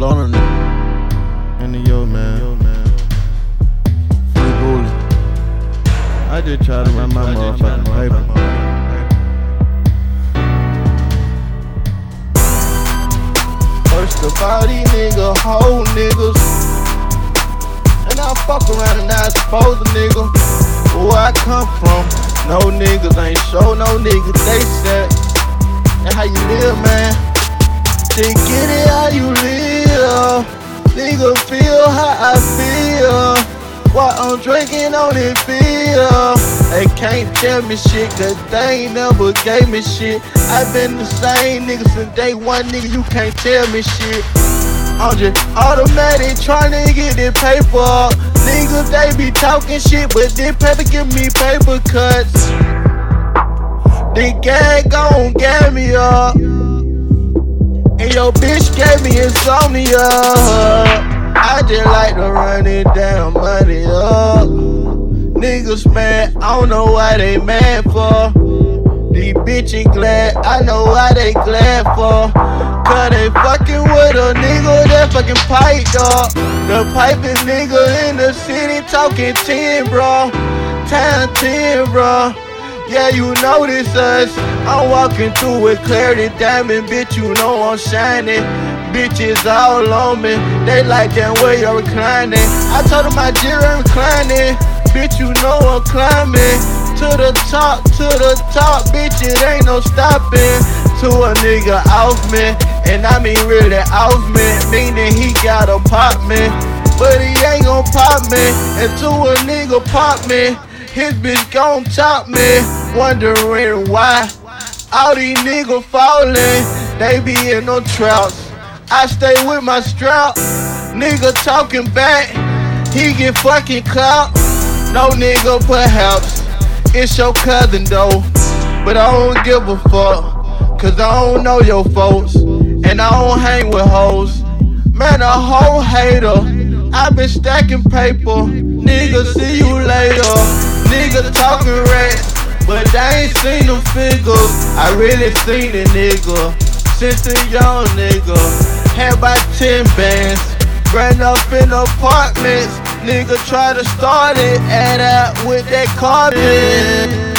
it. And the yo man. Free bully. I just try to run my motherfucking paper. First of all, these niggas whole niggas. And I fuck around and I expose a nigga. Where I come from, no niggas ain't show no niggas. They said, and how you live, man. They get it how you. Nigga feel how I feel. While I'm drinking on it feel. They can't tell me shit, cause they ain't never gave me shit. I've been the same nigga since day one, nigga, you can't tell me shit. I'm just automatic trying to get this paper. Niggas, they be talking shit, but this paper give me paper cuts. The gang gon' get me up. And your bitch gave me insomnia. I just like to run it down, money up. Oh. Niggas mad, I don't know why they mad for. These bitches glad, I know why they glad for. Cause they fucking with a nigga that fucking pipe, up. The piping nigga in the city talking 10, bro. Time 10, bro. Yeah, you notice us. I'm walking through with clarity, diamond, bitch. You know I'm shining. Bitches all on me. They like that way you're reclining. I told them my jewelry reclining. Bitch, you know I'm climbing to the top, to the top. Bitch, it ain't no stopping to a nigga off me. And I mean really off me, meaning he got a pop me. But he ain't gon' pop me and to a nigga pop me. His bitch gon' top me, wondering why all these niggas falling. They be in no trouts. I stay with my strap. Nigga talking back, he get fucking clout. No nigga perhaps. It's your cousin though. But I don't give a fuck. Cause I don't know your folks. And I don't hang with hoes. Man, a whole hater. I been stacking paper. Nigga, see you later. Nigga talking rats. But I ain't seen them figures. I really seen a nigga. Since a young nigga. Had about 10 bands. Ran up in apartments. Nigga try to start it. Add out with that carbon.